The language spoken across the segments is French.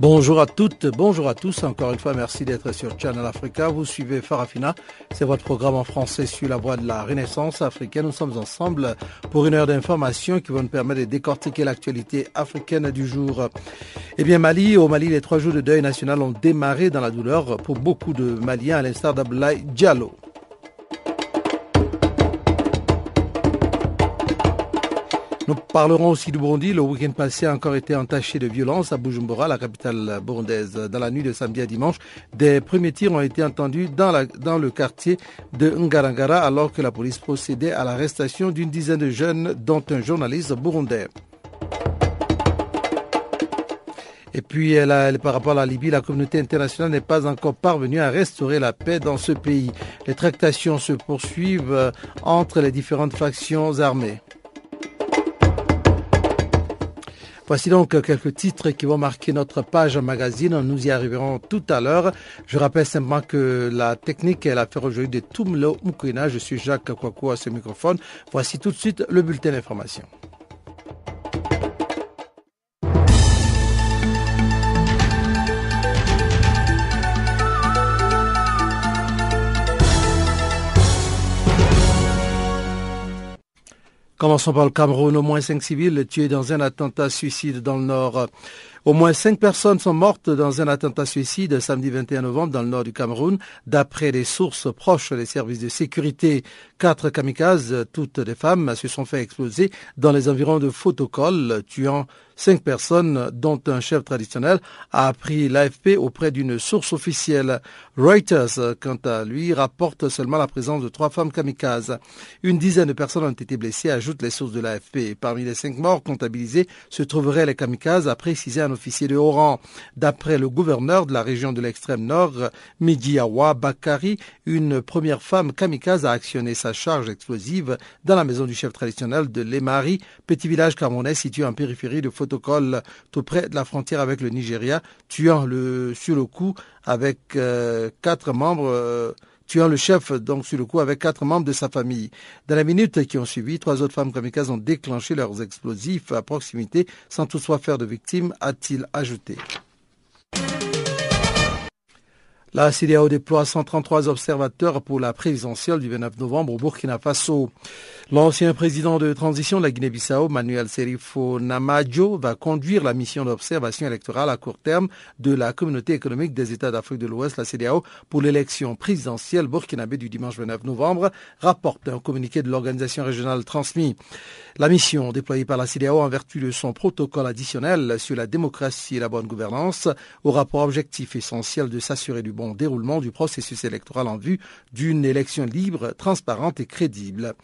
Bonjour à toutes, bonjour à tous. Encore une fois, merci d'être sur Channel Africa. Vous suivez Farafina. C'est votre programme en français sur la voie de la Renaissance africaine. Nous sommes ensemble pour une heure d'information qui va nous permettre de décortiquer l'actualité africaine du jour. Eh bien, Mali, au Mali, les trois jours de deuil national ont démarré dans la douleur pour beaucoup de Maliens, à l'instar d'Abdoulaye Diallo. Nous parlerons aussi du Burundi. Le week-end passé a encore été entaché de violence à Bujumbura, la capitale burundaise. Dans la nuit de samedi à dimanche, des premiers tirs ont été entendus dans, le quartier de Ngarangara alors que la police procédait à l'arrestation d'une dizaine de jeunes, dont un journaliste burundais. Et puis, par rapport à la Libye, la communauté internationale n'est pas encore parvenue à restaurer la paix dans ce pays. Les tractations se poursuivent euh, entre les différentes factions armées. Voici donc quelques titres qui vont marquer notre page magazine. Nous y arriverons tout à l'heure. Je rappelle simplement que la technique est l'affaire aujourd'hui de Tumlo Mkwena. Je suis Jacques Kwaku à ce microphone. Voici tout de suite le bulletin d'information. Commençons par le Cameroun. Au moins cinq civils tués dans un attentat suicide dans le nord. Au moins cinq personnes sont mortes dans un attentat suicide samedi 21 novembre dans le nord du Cameroun, d'après des sources proches des services de sécurité. Quatre kamikazes, toutes des femmes, se sont fait exploser dans les environs de Photocol, tuant cinq personnes, dont un chef traditionnel, a appris l'AFP auprès d'une source officielle. Reuters, quant à lui, rapporte seulement la présence de trois femmes kamikazes. Une dizaine de personnes ont été blessées, ajoutent les sources de l'AFP. Parmi les cinq morts comptabilisés se trouveraient les kamikazes, a précisé officier de haut rang. D'après le gouverneur de la région de l'extrême nord, Midiawa Bakari, une première femme kamikaze a actionné sa charge explosive dans la maison du chef traditionnel de Lemari, petit village camerounais situé en périphérie de Photocol, tout près de la frontière avec le Nigeria, tuant le, sur le coup avec euh, quatre membres. euh, tuant le chef donc sur le coup avec quatre membres de sa famille. Dans les minutes qui ont suivi, trois autres femmes kamikazes ont déclenché leurs explosifs à proximité sans toutefois faire de victimes, a-t-il ajouté. La CDAO déploie 133 observateurs pour la présidentielle du 29 novembre au Burkina Faso. L'ancien président de transition de la Guinée-Bissau, Manuel Serifo Namajo, va conduire la mission d'observation électorale à court terme de la communauté économique des États d'Afrique de l'Ouest, la CDAO, pour l'élection présidentielle burkinabé du dimanche 29 novembre, rapporte un communiqué de l'organisation régionale transmis. La mission déployée par la CDAO en vertu de son protocole additionnel sur la démocratie et la bonne gouvernance aura pour objectif essentiel de s'assurer du bon déroulement du processus électoral en vue d'une élection libre, transparente et crédible.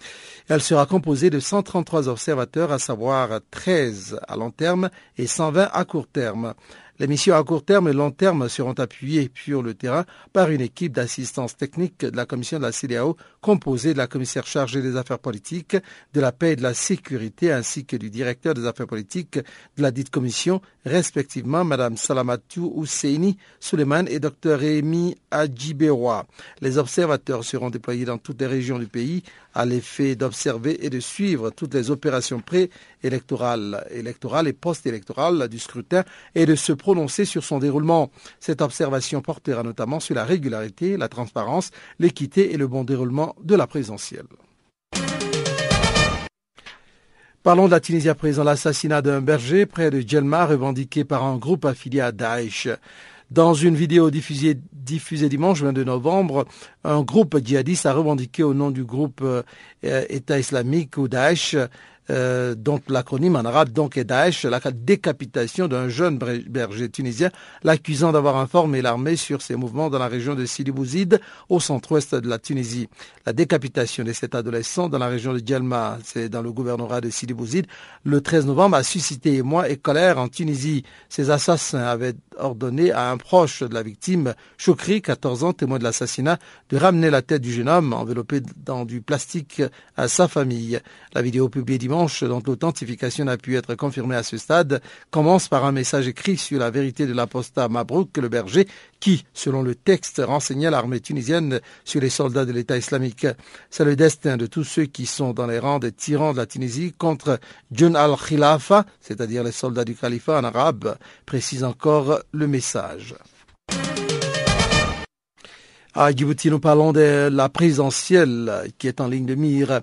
Elle sera composée de 133 observateurs, à savoir 13 à long terme et 120 à court terme. Les missions à court terme et long terme seront appuyées sur le terrain par une équipe d'assistance technique de la commission de la CDAO composée de la commissaire chargée des affaires politiques, de la paix et de la sécurité ainsi que du directeur des affaires politiques de la dite commission, respectivement Mme Salamatou Husseini Suleiman et Dr Rémi Adjibewa. Les observateurs seront déployés dans toutes les régions du pays à l'effet d'observer et de suivre toutes les opérations pré-électorales, électorales et post-électorales du scrutin et de se prononcer sur son déroulement. Cette observation portera notamment sur la régularité, la transparence, l'équité et le bon déroulement de la présidentielle. Parlons de la Tunisie à présent. L'assassinat d'un berger près de Djelma revendiqué par un groupe affilié à Daesh. Dans une vidéo diffusée, dimanche 22 novembre, un groupe djihadiste a revendiqué au nom du groupe euh, État islamique ou Daesh euh, dont l'acronyme en arabe donc est Daesh, la décapitation d'un jeune berger tunisien, l'accusant d'avoir informé l'armée sur ses mouvements dans la région de Sidi Bouzid, au centre-ouest de la Tunisie. La décapitation de cet adolescent dans la région de Djelma, c'est dans le gouvernorat de Sidi Bouzid, le 13 novembre a suscité émoi et colère en Tunisie. Ces assassins avaient ordonné à un proche de la victime, Choukri, 14 ans, témoin de l'assassinat, de ramener la tête du jeune homme enveloppé dans du plastique à sa famille. La vidéo publiée dimanche, dont l'authentification n'a pu être confirmée à ce stade, commence par un message écrit sur la vérité de l'apostat Mabrouk, le berger, qui, selon le texte, renseignait l'armée tunisienne sur les soldats de l'État islamique. C'est le destin de tous ceux qui sont dans les rangs des tyrans de la Tunisie contre Jun al-Khilafa, c'est-à-dire les soldats du califat en arabe, précise encore le message. À Djibouti, nous parlons de la présidentielle qui est en ligne de mire.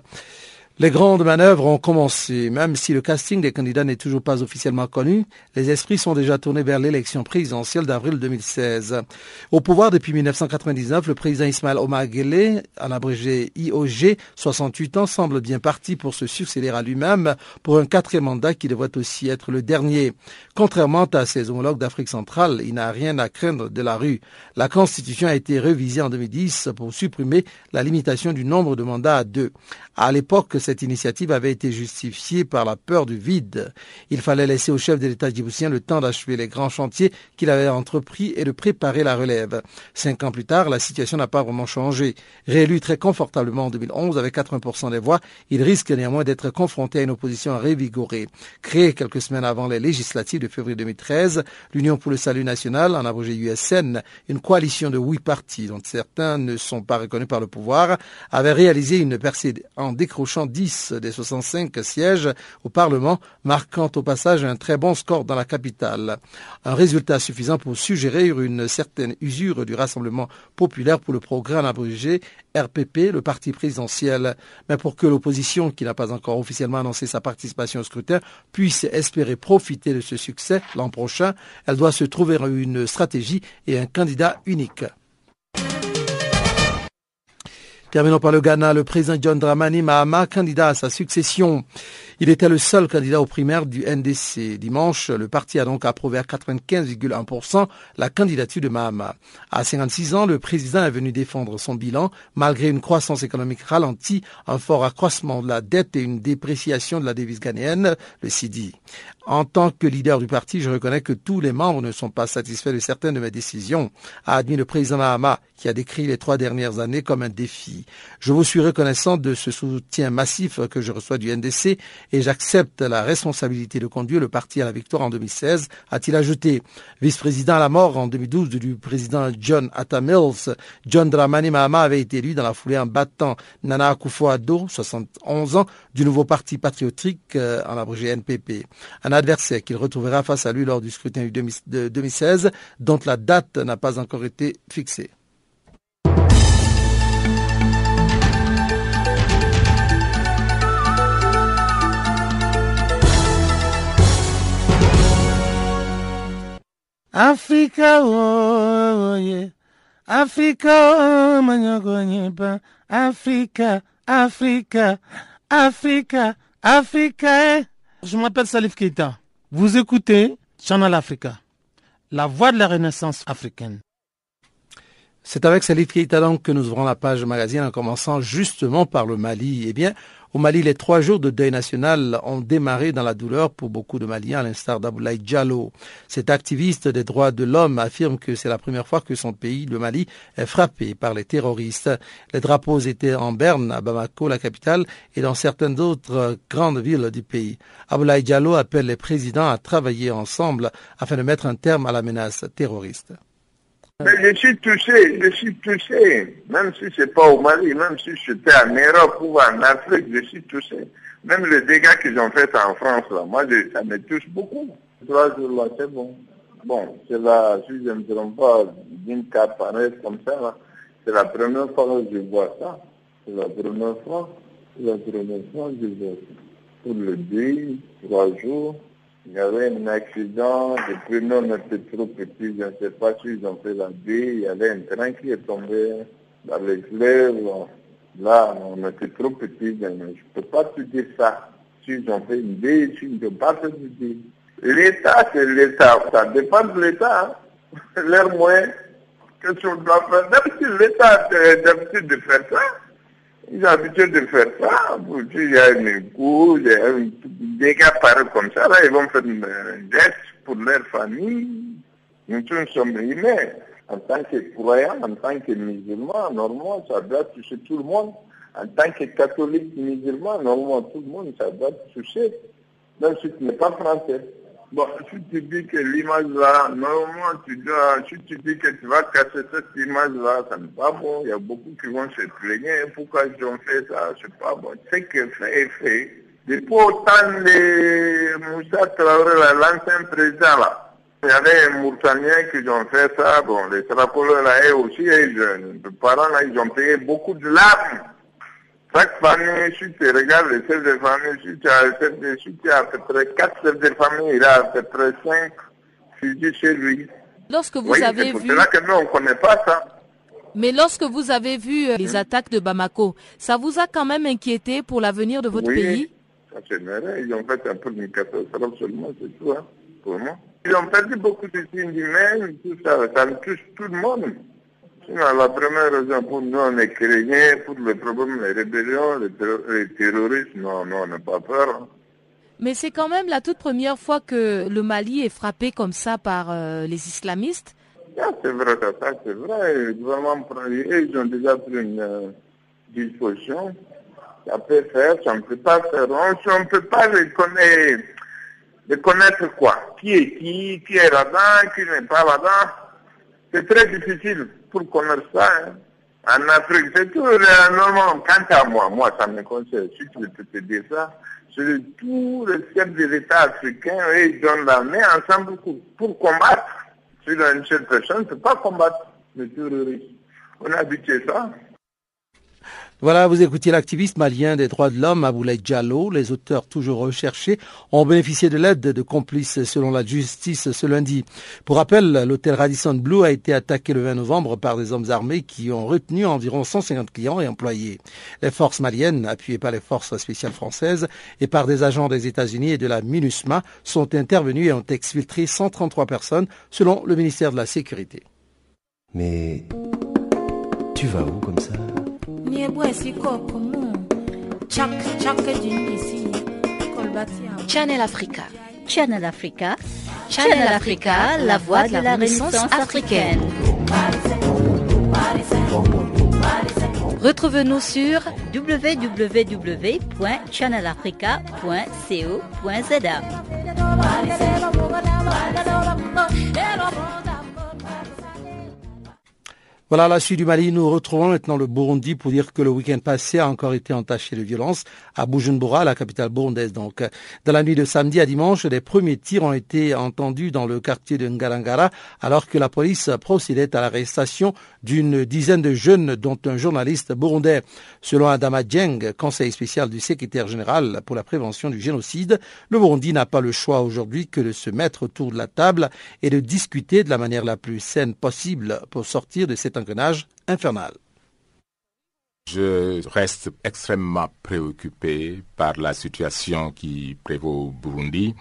Les grandes manœuvres ont commencé. Même si le casting des candidats n'est toujours pas officiellement connu, les esprits sont déjà tournés vers l'élection présidentielle d'avril 2016. Au pouvoir depuis 1999, le président Ismaël Omar Guelleh, en abrégé IOG, 68 ans, semble bien parti pour se succéder à lui-même pour un quatrième mandat qui devrait aussi être le dernier. Contrairement à ses homologues d'Afrique centrale, il n'a rien à craindre de la rue. La Constitution a été révisée en 2010 pour supprimer la limitation du nombre de mandats à deux. À l'époque, cette initiative avait été justifiée par la peur du vide. Il fallait laisser au chef de l'État djiboutien le temps d'achever les grands chantiers qu'il avait entrepris et de préparer la relève. Cinq ans plus tard, la situation n'a pas vraiment changé. Réélu très confortablement en 2011 avec 80% des voix, il risque néanmoins d'être confronté à une opposition révigorée. Créé quelques semaines avant les législatives de février 2013, l'Union pour le salut national, en abrégé USN, une coalition de huit partis dont certains ne sont pas reconnus par le pouvoir, avait réalisé une percée en décrochant 10 des 65 sièges au Parlement, marquant au passage un très bon score dans la capitale. Un résultat suffisant pour suggérer une certaine usure du Rassemblement populaire pour le progrès en abrégé RPP, le parti présidentiel. Mais pour que l'opposition, qui n'a pas encore officiellement annoncé sa participation au scrutin, puisse espérer profiter de ce succès l'an prochain, elle doit se trouver une stratégie et un candidat unique. Terminons par le Ghana, le président John Dramani Mahama, candidat à sa succession. Il était le seul candidat aux primaires du NDC. Dimanche, le parti a donc approuvé à 95,1% la candidature de Mahama. À 56 ans, le président est venu défendre son bilan malgré une croissance économique ralentie, un fort accroissement de la dette et une dépréciation de la devise ghanéenne, le CIDI. En tant que leader du parti, je reconnais que tous les membres ne sont pas satisfaits de certaines de mes décisions, a admis le président Mahama, qui a décrit les trois dernières années comme un défi. Je vous suis reconnaissant de ce soutien massif que je reçois du NDC et j'accepte la responsabilité de conduire le parti à la victoire en 2016, a-t-il ajouté. Vice-président à la mort en 2012 du président John Atta Mills, John Dramani Mahama avait été élu dans la foulée en battant Nana Akufo-Addo, 71 ans, du nouveau parti patriotique euh, en abrégé NPP un adversaire qu'il retrouvera face à lui lors du scrutin de 2016, dont la date n'a pas encore été fixée. Africa, oh, yeah. Africa, oh, Africa, Africa, Africa, Africa. Eh. Je m'appelle Salif Keita. Vous écoutez Channel Africa, la voix de la renaissance africaine. C'est avec Salif Keita donc que nous ouvrons la page magazine en commençant justement par le Mali. Eh bien, au Mali, les trois jours de deuil national ont démarré dans la douleur pour beaucoup de Maliens, à l'instar d'Aboulaye Diallo. Cet activiste des droits de l'homme affirme que c'est la première fois que son pays, le Mali, est frappé par les terroristes. Les drapeaux étaient en Berne, à Bamako, la capitale, et dans certaines autres grandes villes du pays. Aboulaye Diallo appelle les présidents à travailler ensemble afin de mettre un terme à la menace terroriste. Mais je suis touché, je suis touché. Même si ce n'est pas au Mali, même si j'étais en Europe ou en Afrique, je suis touché. Même le dégât qu'ils ont fait en France, là, moi, ça me touche beaucoup. Trois jours là, c'est bon. Bon, c'est la, si je ne me trompe pas, d'une carte pareille comme ça, c'est la première fois que je vois ça. C'est la première fois, c'est la première fois que je vois ça. Pour le deuil, trois jours, il y avait un accident, les prénoms étaient trop petits, je ne sais pas s'ils ont fait la baie, il y avait un train qui est tombé dans les fleuves. Là, on était trop petits, je ne peux pas te dire ça. s'ils ont fait une idée, s'ils ne pas fait une idée. L'État, c'est l'État. Ça dépend de l'État. Hein. L'air moins que sur doit faire? D'habitude, l'État a l'habitude de faire ça. Ils ont l'habitude de faire ça. Il y a une cour, il y a un dégât pareil comme ça. Là, ils vont faire un geste pour leur famille. Nous tous sommes humains. En tant que croyants, en tant que musulmans, normalement, ça doit toucher tout le monde. En tant que catholique musulman, normalement, tout le monde, ça doit toucher. Même si tu pas français. Bon, si tu dis que l'image là, normalement, tu dois, si tu dis que tu vas casser cette image là, ça n'est pas bon. Il y a beaucoup qui vont se plaigner. Pourquoi ils ont fait ça? C'est pas bon. Ce que fait est fait. Depuis autant de Moussa Traoré, l'ancien président là, il y avait un Mourtanien qui ont fait ça. Bon, les trappeurs là, et aussi, les. Les parents là, ils ont payé beaucoup de larmes. Chaque famille, si tu regardes les chefs de famille, si tu as, si tu as à peu près 4 chefs de famille, il a à peu près 5 fusils chez lui. Lorsque vous avez vu... C'est cela que nous, on ne connaît pas ça. Mais lorsque vous avez vu euh, les attaques de Bamako, ça vous a quand même inquiété pour l'avenir de votre oui, pays? Ça c'est vrai. Ils ont fait un peu une catastrophe seulement, c'est tout, hein, pour moi. Ils ont perdu beaucoup de signes humains, tout ça, ça touche tout le monde. Sinon, la première raison pour nous, on est chrétiens, pour le problème, les rébellions, les, terroristes, non, non, on n'a pas peur. Mais c'est quand même la toute première fois que le Mali est frappé comme ça par euh, les islamistes. Ah, c'est vrai, ça, c'est vrai. Le gouvernement ils ont déjà pris une euh, disposition. Ça peut faire, ça ne peut pas faire. On ne peut pas les connaître, les connaître quoi? Qui est qui? Qui est là-dedans? Qui n'est pas là-dedans? C'est très difficile pour connaître ça. Hein. En Afrique, c'est tout normalement. Quant à moi, moi, ça me concerne. Si tu peux te dire ça, c'est tous les chefs de l'État africain, ils donnent la main ensemble pour, pour combattre. Si une seule personne ne peut pas combattre le terrorisme. On a habitué ça. Voilà, vous écoutiez l'activiste malien des droits de l'homme, Aboulay Diallo. Les auteurs toujours recherchés ont bénéficié de l'aide de complices selon la justice ce lundi. Pour rappel, l'hôtel Radisson Blue a été attaqué le 20 novembre par des hommes armés qui ont retenu environ 150 clients et employés. Les forces maliennes, appuyées par les forces spéciales françaises et par des agents des États-Unis et de la MINUSMA, sont intervenus et ont exfiltré 133 personnes selon le ministère de la Sécurité. Mais tu vas où comme ça? Channel Africa. Channel Africa. Channel Africa, la voix de la Renaissance africaine. Retrouve-nous sur www.channelafrica.co.za. Voilà, la suite du Mali, nous retrouvons maintenant le Burundi pour dire que le week-end passé a encore été entaché de violence à Bujumbura, la capitale burundaise. Donc, dans la nuit de samedi à dimanche, les premiers tirs ont été entendus dans le quartier de Ngarangara, alors que la police procédait à l'arrestation d'une dizaine de jeunes, dont un journaliste burundais. Selon Adama Dieng, conseil spécial du secrétaire général pour la prévention du génocide, le Burundi n'a pas le choix aujourd'hui que de se mettre autour de la table et de discuter de la manière la plus saine possible pour sortir de cette engrenage infernal. Je reste extrêmement préoccupé par la situation qui prévaut au Burundi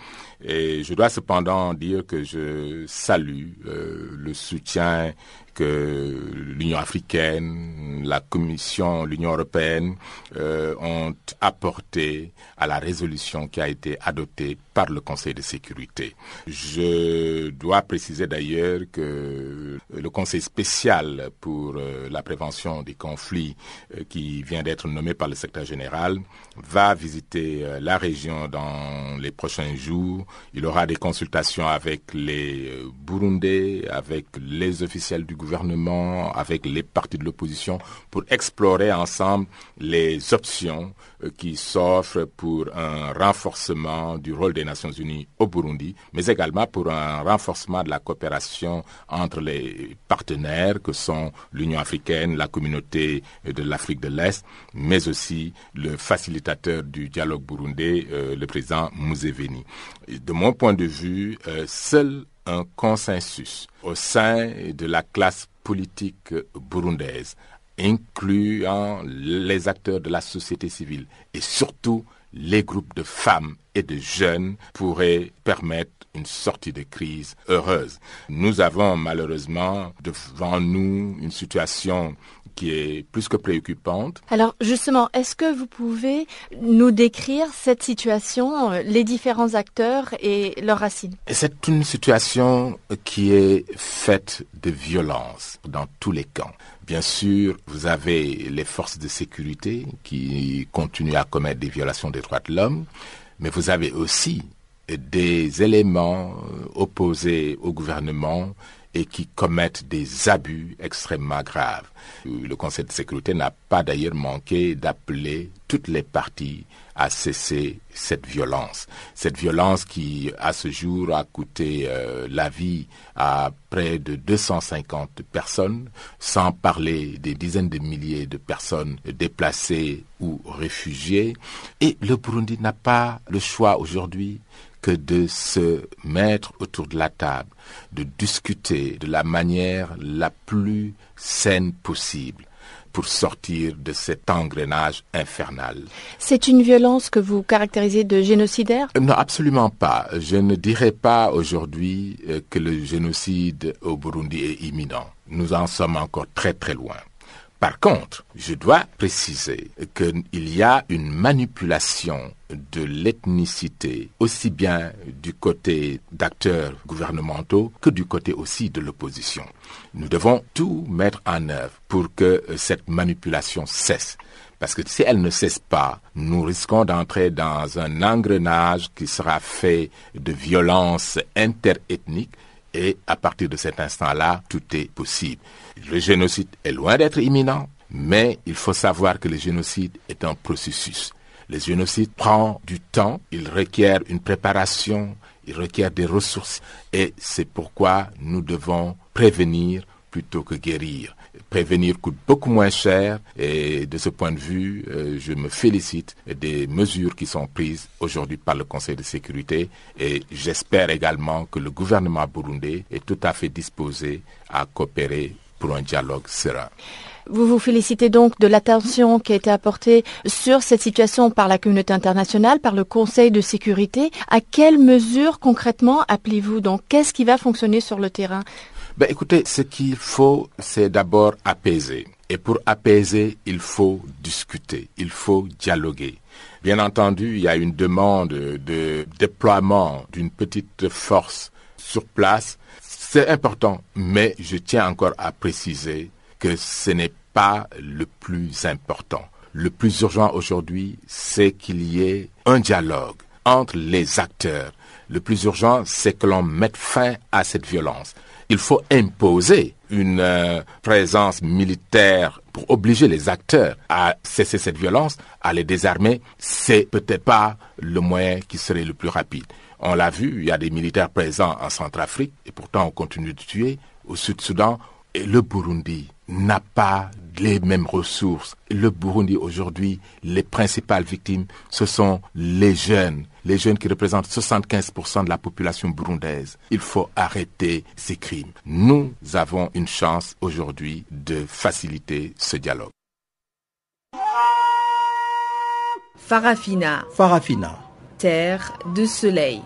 et je dois cependant dire que je salue euh, le soutien que l'Union africaine, la Commission, l'Union européenne euh, ont apporté à la résolution qui a été adoptée par le Conseil de sécurité. Je dois préciser d'ailleurs que le Conseil spécial pour euh, la prévention des conflits euh, qui vient d'être nommé par le secrétaire général va visiter la région dans les prochains jours. Il aura des consultations avec les Burundais, avec les officiels du gouvernement, avec les partis de l'opposition, pour explorer ensemble les options euh, qui s'offrent pour un renforcement du rôle des Nations Unies au Burundi, mais également pour un renforcement de la coopération entre les partenaires que sont l'Union africaine, la communauté de l'Afrique de l'Est, mais aussi le facilitateur du dialogue burundais, euh, le président Museveni. De mon point de vue, euh, seul un consensus au sein de la classe politique burundaise, incluant les acteurs de la société civile et surtout les groupes de femmes et de jeunes pourraient permettre une sortie de crise heureuse. Nous avons malheureusement devant nous une situation qui est plus que préoccupante. Alors justement, est-ce que vous pouvez nous décrire cette situation, euh, les différents acteurs et leurs racines? C'est une situation qui est faite de violence dans tous les camps. Bien sûr, vous avez les forces de sécurité qui continuent à commettre des violations des droits de l'homme, mais vous avez aussi des éléments euh, opposés au gouvernement et qui commettent des abus extrêmement graves. Le Conseil de sécurité n'a pas d'ailleurs manqué d'appeler toutes les parties à cesser cette violence. Cette violence qui, à ce jour, a coûté euh, la vie à près de 250 personnes, sans parler des dizaines de milliers de personnes déplacées ou réfugiées. Et le Burundi n'a pas le choix aujourd'hui que de se mettre autour de la table, de discuter de la manière la plus saine possible pour sortir de cet engrenage infernal. C'est une violence que vous caractérisez de génocidaire? Non, absolument pas. Je ne dirais pas aujourd'hui euh, que le génocide au Burundi est imminent. Nous en sommes encore très très loin. Par contre, je dois préciser qu'il y a une manipulation de l'ethnicité, aussi bien du côté d'acteurs gouvernementaux que du côté aussi de l'opposition. Nous devons tout mettre en œuvre pour que cette manipulation cesse. Parce que si elle ne cesse pas, nous risquons d'entrer dans un engrenage qui sera fait de violences interethniques et à partir de cet instant-là, tout est possible. Le génocide est loin d'être imminent, mais il faut savoir que le génocide est un processus. Le génocide prend du temps, il requiert une préparation, il requiert des ressources et c'est pourquoi nous devons prévenir plutôt que guérir. Prévenir coûte beaucoup moins cher et de ce point de vue, euh, je me félicite des mesures qui sont prises aujourd'hui par le Conseil de sécurité et j'espère également que le gouvernement burundais est tout à fait disposé à coopérer pour un dialogue serein. Vous vous félicitez donc de l'attention qui a été apportée sur cette situation par la communauté internationale, par le Conseil de sécurité. À quelles mesures concrètement appelez-vous donc? Qu'est-ce qui va fonctionner sur le terrain? Ben, Écoutez, ce qu'il faut, c'est d'abord apaiser. Et pour apaiser, il faut discuter, il faut dialoguer. Bien entendu, il y a une demande de déploiement d'une petite force sur place c'est important, mais je tiens encore à préciser que ce n'est pas le plus important. Le plus urgent aujourd'hui, c'est qu'il y ait un dialogue entre les acteurs. Le plus urgent, c'est que l'on mette fin à cette violence. Il faut imposer une euh, présence militaire pour obliger les acteurs à cesser cette violence, à les désarmer. C'est peut-être pas le moyen qui serait le plus rapide. On l'a vu, il y a des militaires présents en Centrafrique et pourtant on continue de tuer. Au Sud-Soudan, et le Burundi n'a pas les mêmes ressources. Le Burundi aujourd'hui, les principales victimes, ce sont les jeunes, les jeunes qui représentent 75% de la population burundaise. Il faut arrêter ces crimes. Nous avons une chance aujourd'hui de faciliter ce dialogue. Farafina. Farafina. Terre de soleil.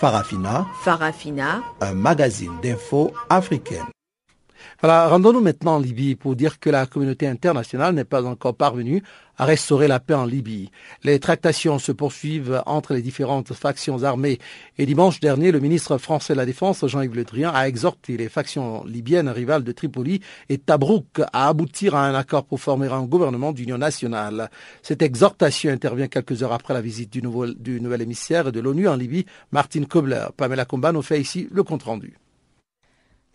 Farafina. Farafina. Un magazine d'infos africaine. Voilà, rendons-nous maintenant en Libye pour dire que la communauté internationale n'est pas encore parvenue à restaurer la paix en Libye. Les tractations se poursuivent entre les différentes factions armées et dimanche dernier, le ministre français de la Défense, Jean-Yves Le Drian, a exhorté les factions libyennes rivales de Tripoli et Tabrouk à aboutir à un accord pour former un gouvernement d'union nationale. Cette exhortation intervient quelques heures après la visite du, du nouvel émissaire de l'ONU en Libye, Martin Kobler. Pamela Comban nous fait ici le compte-rendu.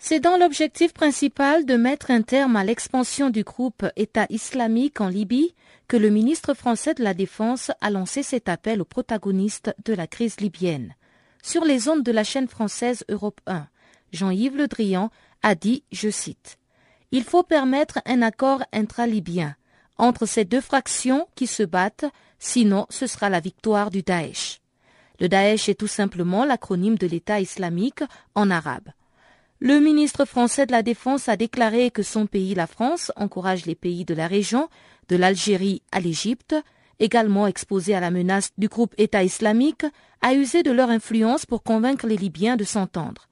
C'est dans l'objectif principal de mettre un terme à l'expansion du groupe État islamique en Libye que le ministre français de la Défense a lancé cet appel aux protagonistes de la crise libyenne. Sur les ondes de la chaîne française Europe 1, Jean-Yves Le Drian a dit, je cite, Il faut permettre un accord intra-libyen entre ces deux fractions qui se battent, sinon ce sera la victoire du Daesh. Le Daesh est tout simplement l'acronyme de l'État islamique en arabe. Le ministre français de la Défense a déclaré que son pays, la France, encourage les pays de la région, de l'Algérie à l'Égypte, également exposés à la menace du groupe État islamique, à user de leur influence pour convaincre les Libyens de s'entendre.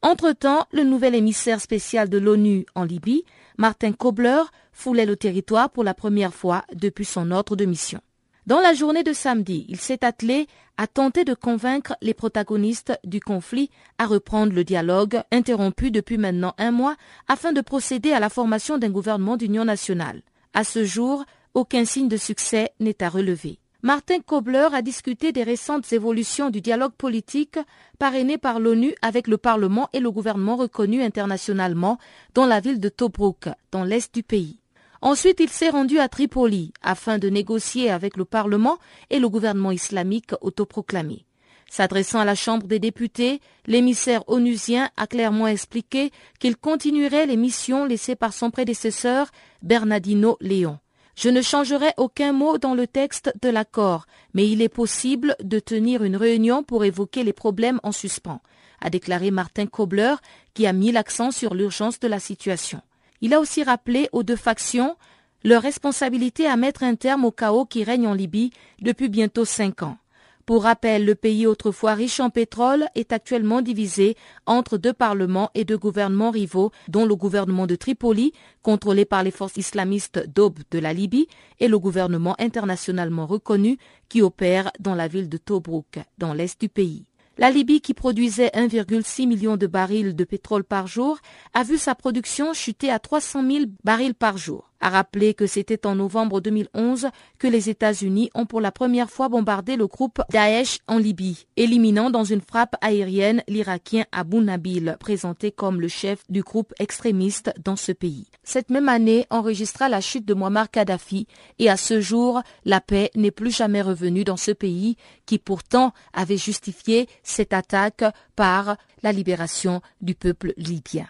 Entre-temps, le nouvel émissaire spécial de l'ONU en Libye, Martin Kobler, foulait le territoire pour la première fois depuis son ordre de mission. Dans la journée de samedi, il s'est attelé à tenter de convaincre les protagonistes du conflit à reprendre le dialogue interrompu depuis maintenant un mois afin de procéder à la formation d'un gouvernement d'union nationale. À ce jour, aucun signe de succès n'est à relever. Martin Kobler a discuté des récentes évolutions du dialogue politique parrainé par l'ONU avec le Parlement et le gouvernement reconnu internationalement dans la ville de Tobruk, dans l'est du pays. Ensuite, il s'est rendu à Tripoli afin de négocier avec le Parlement et le gouvernement islamique autoproclamé. S'adressant à la Chambre des députés, l'émissaire onusien a clairement expliqué qu'il continuerait les missions laissées par son prédécesseur Bernardino Léon. Je ne changerai aucun mot dans le texte de l'accord, mais il est possible de tenir une réunion pour évoquer les problèmes en suspens, a déclaré Martin Kobler, qui a mis l'accent sur l'urgence de la situation. Il a aussi rappelé aux deux factions leur responsabilité à mettre un terme au chaos qui règne en Libye depuis bientôt cinq ans. Pour rappel, le pays autrefois riche en pétrole est actuellement divisé entre deux parlements et deux gouvernements rivaux, dont le gouvernement de Tripoli, contrôlé par les forces islamistes d'Aube de la Libye, et le gouvernement internationalement reconnu qui opère dans la ville de Tobruk, dans l'est du pays. La Libye, qui produisait 1,6 million de barils de pétrole par jour, a vu sa production chuter à 300 000 barils par jour a rappelé que c'était en novembre 2011 que les États-Unis ont pour la première fois bombardé le groupe Daesh en Libye, éliminant dans une frappe aérienne l'Irakien Abu Nabil, présenté comme le chef du groupe extrémiste dans ce pays. Cette même année enregistra la chute de Muammar Kadhafi et à ce jour, la paix n'est plus jamais revenue dans ce pays qui pourtant avait justifié cette attaque par la libération du peuple libyen.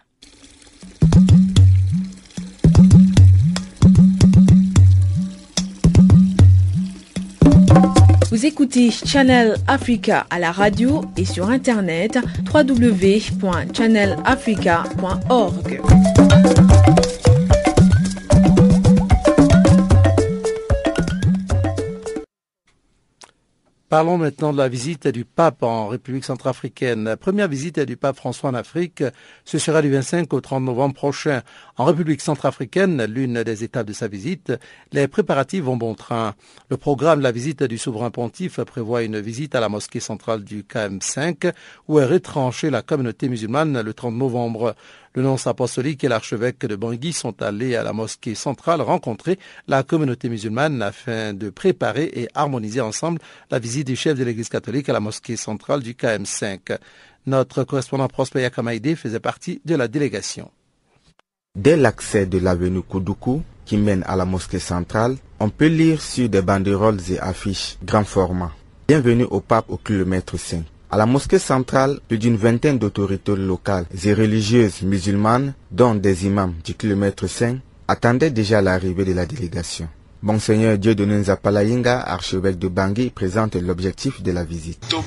Vous écoutez Channel Africa à la radio et sur internet www.channelafrica.org. Parlons maintenant de la visite du pape en République centrafricaine. Première visite du pape François en Afrique, ce sera du 25 au 30 novembre prochain. En République centrafricaine, l'une des étapes de sa visite, les préparatifs vont bon train. Le programme de la visite du souverain pontife prévoit une visite à la mosquée centrale du KM5 où est retranchée la communauté musulmane le 30 novembre. Le nonce apostolique et l'archevêque de Bangui sont allés à la mosquée centrale rencontrer la communauté musulmane afin de préparer et harmoniser ensemble la visite du chef de l'Église catholique à la mosquée centrale du KM5. Notre correspondant Prosper Yakamaïdé faisait partie de la délégation. Dès l'accès de l'avenue Koudoukou, qui mène à la mosquée centrale, on peut lire sur des banderoles et affiches grand format. Bienvenue au pape au kilomètre 5. À la mosquée centrale, plus d'une vingtaine d'autorités locales et religieuses musulmanes, dont des imams du kilomètre 5, attendaient déjà l'arrivée de la délégation. Monseigneur Dieudonné Zapalayinga, archevêque de Bangui, présente l'objectif de la visite. Le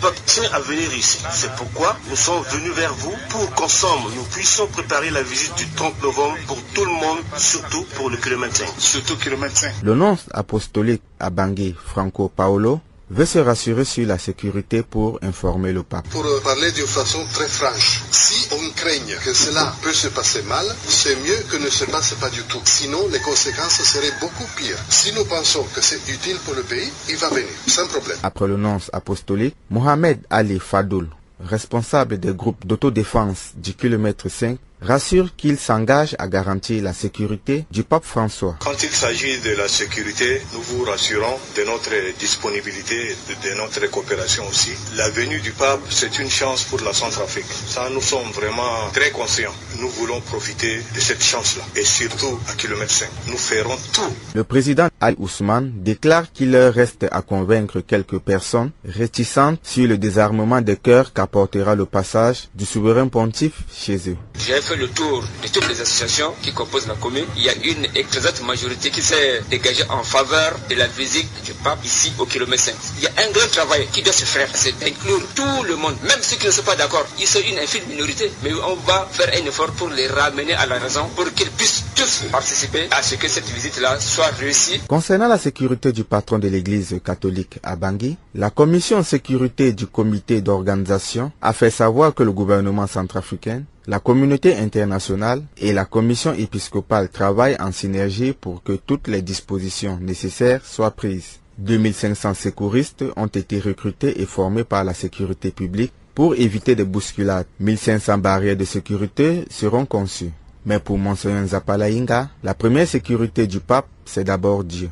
pape tient à venir ici. C'est pourquoi nous sommes venus vers vous pour qu'ensemble nous puissions préparer la visite du 30 novembre pour tout le monde, surtout pour le kilomètre 5. Surtout kilomètre 5. Le nonce apostolique à Bangui, Franco Paolo, veut se rassurer sur la sécurité pour informer le pape. Pour parler d'une façon très franche, si on craigne que cela peut se passer mal, c'est mieux que ne se passe pas du tout. Sinon, les conséquences seraient beaucoup pires. Si nous pensons que c'est utile pour le pays, il va venir, sans problème. Après le nonce apostolique, Mohamed Ali Fadoul, responsable des groupes d'autodéfense du kilomètre 5, rassure qu'il s'engage à garantir la sécurité du pape François. Quand il s'agit de la sécurité, nous vous rassurons de notre disponibilité, de notre coopération aussi. La venue du pape, c'est une chance pour la Centrafrique. Ça, nous sommes vraiment très conscients. Nous voulons profiter de cette chance-là. Et surtout à kilomètre 5. Nous ferons tout. Le président Al Ousmane déclare qu'il reste à convaincre quelques personnes réticentes sur le désarmement des cœurs qu'apportera le passage du souverain pontife chez eux. J'ai fait le tour de toutes les associations qui composent la commune. Il y a une écrasante majorité qui s'est dégagée en faveur de la visite du pape ici au kilomètre 5. Il y a un grand travail qui doit se faire, c'est d'inclure tout le monde, même ceux qui ne sont pas d'accord. Ils sont une infime minorité, mais on va faire un effort pour les ramener à la raison, pour qu'ils puissent tous participer à ce que cette visite-là soit réussie. Concernant la sécurité du patron de l'église catholique à Bangui, la commission sécurité du comité d'organisation a fait savoir que le gouvernement centrafricain la communauté internationale et la commission épiscopale travaillent en synergie pour que toutes les dispositions nécessaires soient prises. 2500 secouristes ont été recrutés et formés par la sécurité publique pour éviter des bousculades. 1500 barrières de sécurité seront conçues. Mais pour Monseigneur Zapalainga, la première sécurité du pape, c'est d'abord Dieu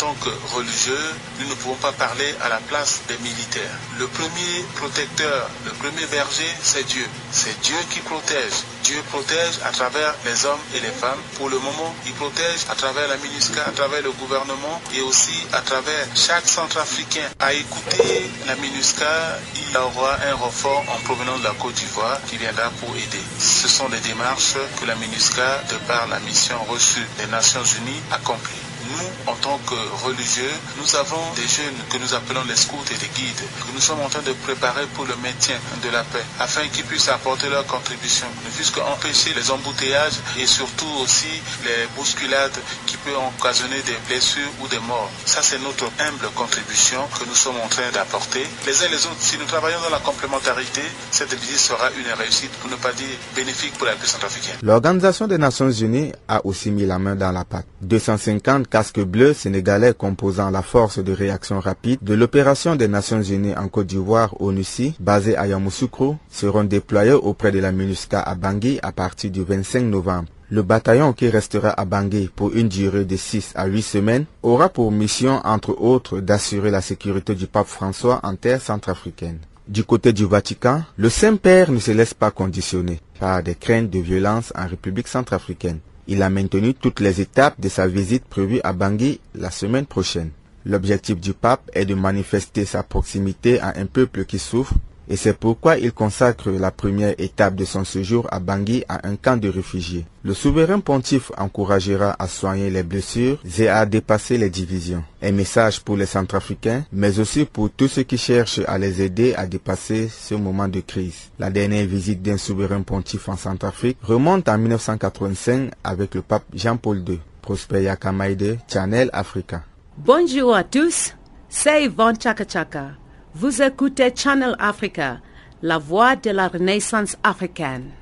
tant que religieux, nous ne pouvons pas parler à la place des militaires. Le premier protecteur, le premier berger, c'est Dieu. C'est Dieu qui protège. Dieu protège à travers les hommes et les femmes. Pour le moment, il protège à travers la MINUSCA, à travers le gouvernement et aussi à travers chaque centrafricain. À écouter la MINUSCA, il aura un renfort en provenance de la Côte d'Ivoire qui viendra pour aider. Ce sont des démarches que la MINUSCA, de par la mission reçue des Nations Unies, accomplit nous, en tant que religieux, nous avons des jeunes que nous appelons les scouts et les guides, que nous sommes en train de préparer pour le maintien de la paix, afin qu'ils puissent apporter leur contribution, ne fût-ce qu'empêcher les embouteillages et surtout aussi les bousculades qui peuvent occasionner des blessures ou des morts. Ça, c'est notre humble contribution que nous sommes en train d'apporter. Les uns les autres, si nous travaillons dans la complémentarité, cette visite sera une réussite, pour ne pas dire bénéfique pour la paix centrafricaine. L'Organisation des Nations Unies a aussi mis la main dans la pâte. 250 casques bleus sénégalais composant la force de réaction rapide de l'opération des Nations Unies en Côte d'Ivoire ONUCI, basée à Yamoussoukro, seront déployés auprès de la MINUSCA à Bangui à partir du 25 novembre. Le bataillon qui restera à Bangui pour une durée de 6 à 8 semaines aura pour mission, entre autres, d'assurer la sécurité du pape François en terre centrafricaine. Du côté du Vatican, le Saint-Père ne se laisse pas conditionner par des craintes de violence en République centrafricaine. Il a maintenu toutes les étapes de sa visite prévue à Bangui la semaine prochaine. L'objectif du pape est de manifester sa proximité à un peuple qui souffre et c'est pourquoi il consacre la première étape de son séjour à Bangui à un camp de réfugiés. Le souverain pontife encouragera à soigner les blessures et à dépasser les divisions. Un message pour les Centrafricains, mais aussi pour tous ceux qui cherchent à les aider à dépasser ce moment de crise. La dernière visite d'un souverain pontife en Centrafrique remonte en 1985 avec le pape Jean-Paul II. Prosper Yakamaide, Channel Africa. Bonjour à tous, c'est Yvonne Chaka Chaka. Vous écoutez Channel Africa, la voix de la renaissance africaine.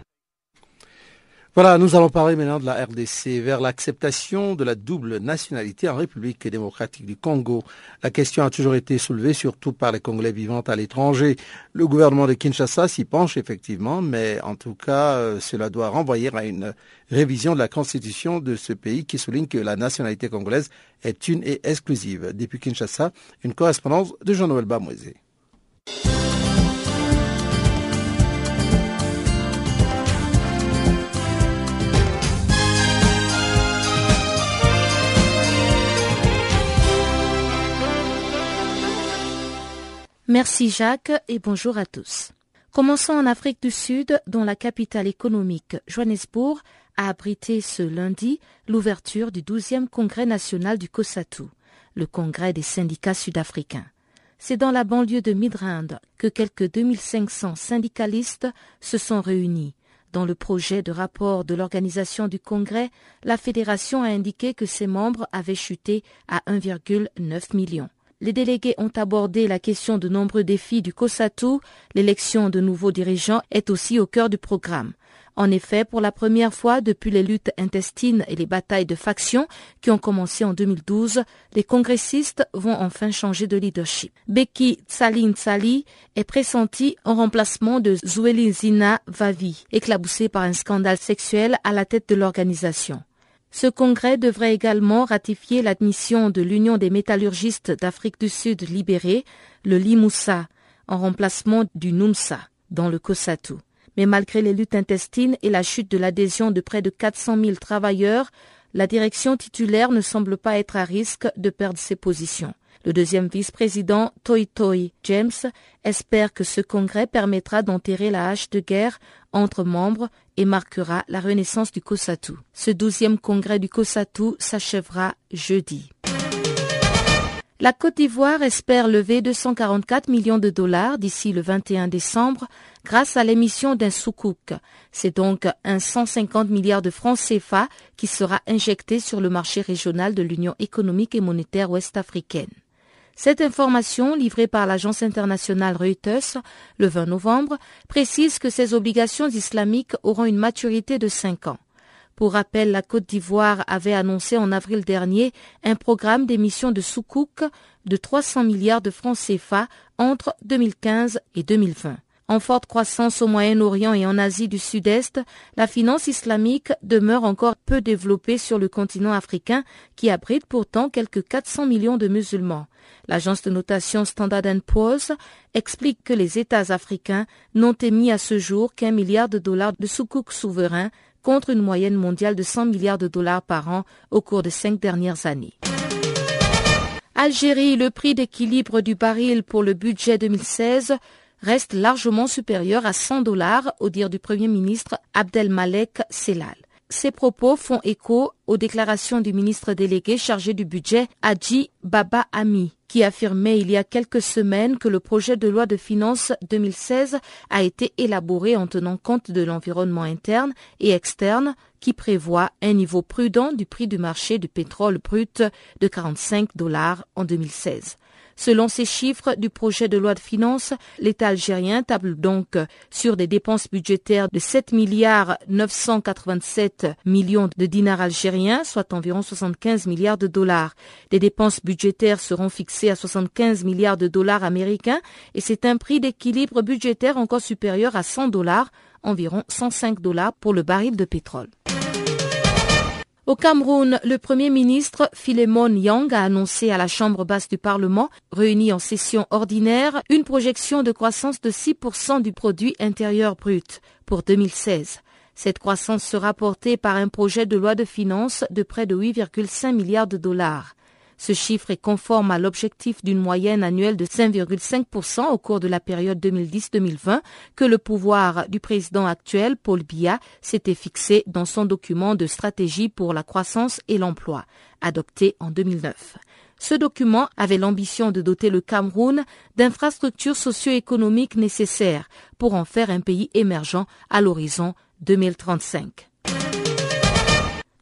Voilà, nous allons parler maintenant de la RDC vers l'acceptation de la double nationalité en République démocratique du Congo. La question a toujours été soulevée, surtout par les Congolais vivant à l'étranger. Le gouvernement de Kinshasa s'y penche effectivement, mais en tout cas, euh, cela doit renvoyer à une révision de la constitution de ce pays qui souligne que la nationalité congolaise est une et exclusive. Depuis Kinshasa, une correspondance de Jean-Noël Bamouezé. Merci Jacques et bonjour à tous. Commençons en Afrique du Sud, dont la capitale économique, Johannesburg, a abrité ce lundi l'ouverture du 12e congrès national du COSATU, le congrès des syndicats sud-africains. C'est dans la banlieue de Midrand que quelques 2500 syndicalistes se sont réunis. Dans le projet de rapport de l'organisation du congrès, la fédération a indiqué que ses membres avaient chuté à 1,9 million les délégués ont abordé la question de nombreux défis du COSATU. L'élection de nouveaux dirigeants est aussi au cœur du programme. En effet, pour la première fois depuis les luttes intestines et les batailles de factions qui ont commencé en 2012, les congressistes vont enfin changer de leadership. Becky Tsalin Tsali est pressentie en remplacement de Zina Vavi, éclaboussée par un scandale sexuel à la tête de l'organisation. Ce congrès devrait également ratifier l'admission de l'Union des métallurgistes d'Afrique du Sud libérés, le Limoussa, en remplacement du NUMSA, dans le COSATU. Mais malgré les luttes intestines et la chute de l'adhésion de près de 400 000 travailleurs, la direction titulaire ne semble pas être à risque de perdre ses positions. Le deuxième vice-président, Toi Toi James, espère que ce congrès permettra d'enterrer la hache de guerre entre membres et marquera la renaissance du COSATU. Ce douzième congrès du COSATU s'achèvera jeudi. La Côte d'Ivoire espère lever 244 millions de dollars d'ici le 21 décembre grâce à l'émission d'un soukouk. C'est donc un 150 milliards de francs CFA qui sera injecté sur le marché régional de l'Union économique et monétaire ouest-africaine. Cette information, livrée par l'agence internationale Reuters le 20 novembre, précise que ces obligations islamiques auront une maturité de 5 ans. Pour rappel, la Côte d'Ivoire avait annoncé en avril dernier un programme d'émission de soukouk de 300 milliards de francs CFA entre 2015 et 2020. En forte croissance au Moyen-Orient et en Asie du Sud-Est, la finance islamique demeure encore peu développée sur le continent africain qui abrite pourtant quelques 400 millions de musulmans. L'agence de notation Standard Poor's explique que les États africains n'ont émis à ce jour qu'un milliard de dollars de soukouk souverains contre une moyenne mondiale de 100 milliards de dollars par an au cours des cinq dernières années. Algérie, le prix d'équilibre du baril pour le budget 2016 reste largement supérieur à 100 dollars au dire du Premier ministre Abdelmalek Selal. Ces propos font écho aux déclarations du ministre délégué chargé du budget, Hadji Baba Ami, qui affirmait il y a quelques semaines que le projet de loi de finances 2016 a été élaboré en tenant compte de l'environnement interne et externe qui prévoit un niveau prudent du prix du marché du pétrole brut de 45 dollars en 2016. Selon ces chiffres du projet de loi de finances, l'État algérien table donc sur des dépenses budgétaires de 7 milliards 987 millions de dinars algériens, soit environ 75 milliards de dollars. Les dépenses budgétaires seront fixées à 75 milliards de dollars américains et c'est un prix d'équilibre budgétaire encore supérieur à 100 dollars, environ 105 dollars pour le baril de pétrole. Au Cameroun, le Premier ministre Philemon Yang a annoncé à la Chambre basse du Parlement, réunie en session ordinaire, une projection de croissance de 6% du produit intérieur brut pour 2016. Cette croissance sera portée par un projet de loi de finances de près de 8,5 milliards de dollars. Ce chiffre est conforme à l'objectif d'une moyenne annuelle de 5,5% au cours de la période 2010-2020 que le pouvoir du président actuel, Paul Biya, s'était fixé dans son document de stratégie pour la croissance et l'emploi, adopté en 2009. Ce document avait l'ambition de doter le Cameroun d'infrastructures socio-économiques nécessaires pour en faire un pays émergent à l'horizon 2035.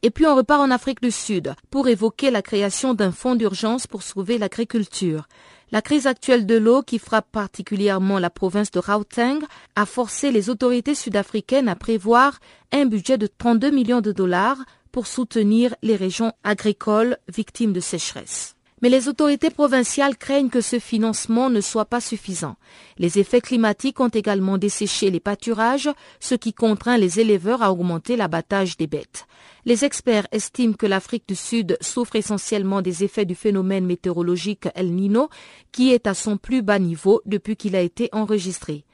Et puis on repart en Afrique du Sud pour évoquer la création d'un fonds d'urgence pour sauver l'agriculture. La crise actuelle de l'eau qui frappe particulièrement la province de Gauteng a forcé les autorités sud-africaines à prévoir un budget de 32 millions de dollars pour soutenir les régions agricoles victimes de sécheresse. Mais les autorités provinciales craignent que ce financement ne soit pas suffisant. Les effets climatiques ont également desséché les pâturages, ce qui contraint les éleveurs à augmenter l'abattage des bêtes. Les experts estiment que l'Afrique du Sud souffre essentiellement des effets du phénomène météorologique El Nino, qui est à son plus bas niveau depuis qu'il a été enregistré.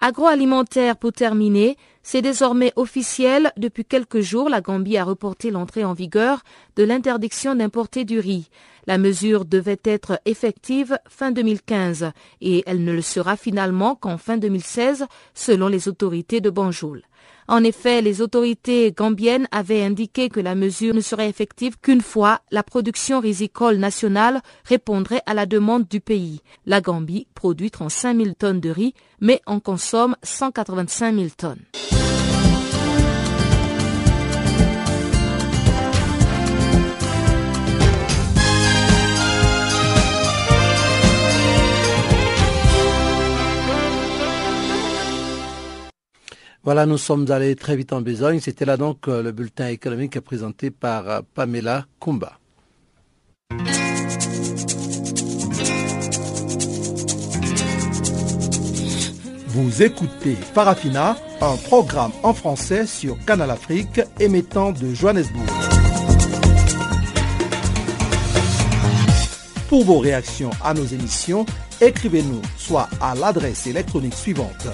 Agroalimentaire pour terminer, c'est désormais officiel. Depuis quelques jours, la Gambie a reporté l'entrée en vigueur de l'interdiction d'importer du riz. La mesure devait être effective fin 2015 et elle ne le sera finalement qu'en fin 2016 selon les autorités de Banjul. En effet, les autorités gambiennes avaient indiqué que la mesure ne serait effective qu'une fois la production risicole nationale répondrait à la demande du pays. La Gambie produit 35 000 tonnes de riz, mais en consomme 185 000 tonnes. Voilà, nous sommes allés très vite en besogne. C'était là donc euh, le bulletin économique présenté par euh, Pamela Kumba. Vous écoutez Farafina, un programme en français sur Canal Afrique émettant de Johannesburg. Pour vos réactions à nos émissions, écrivez-nous soit à l'adresse électronique suivante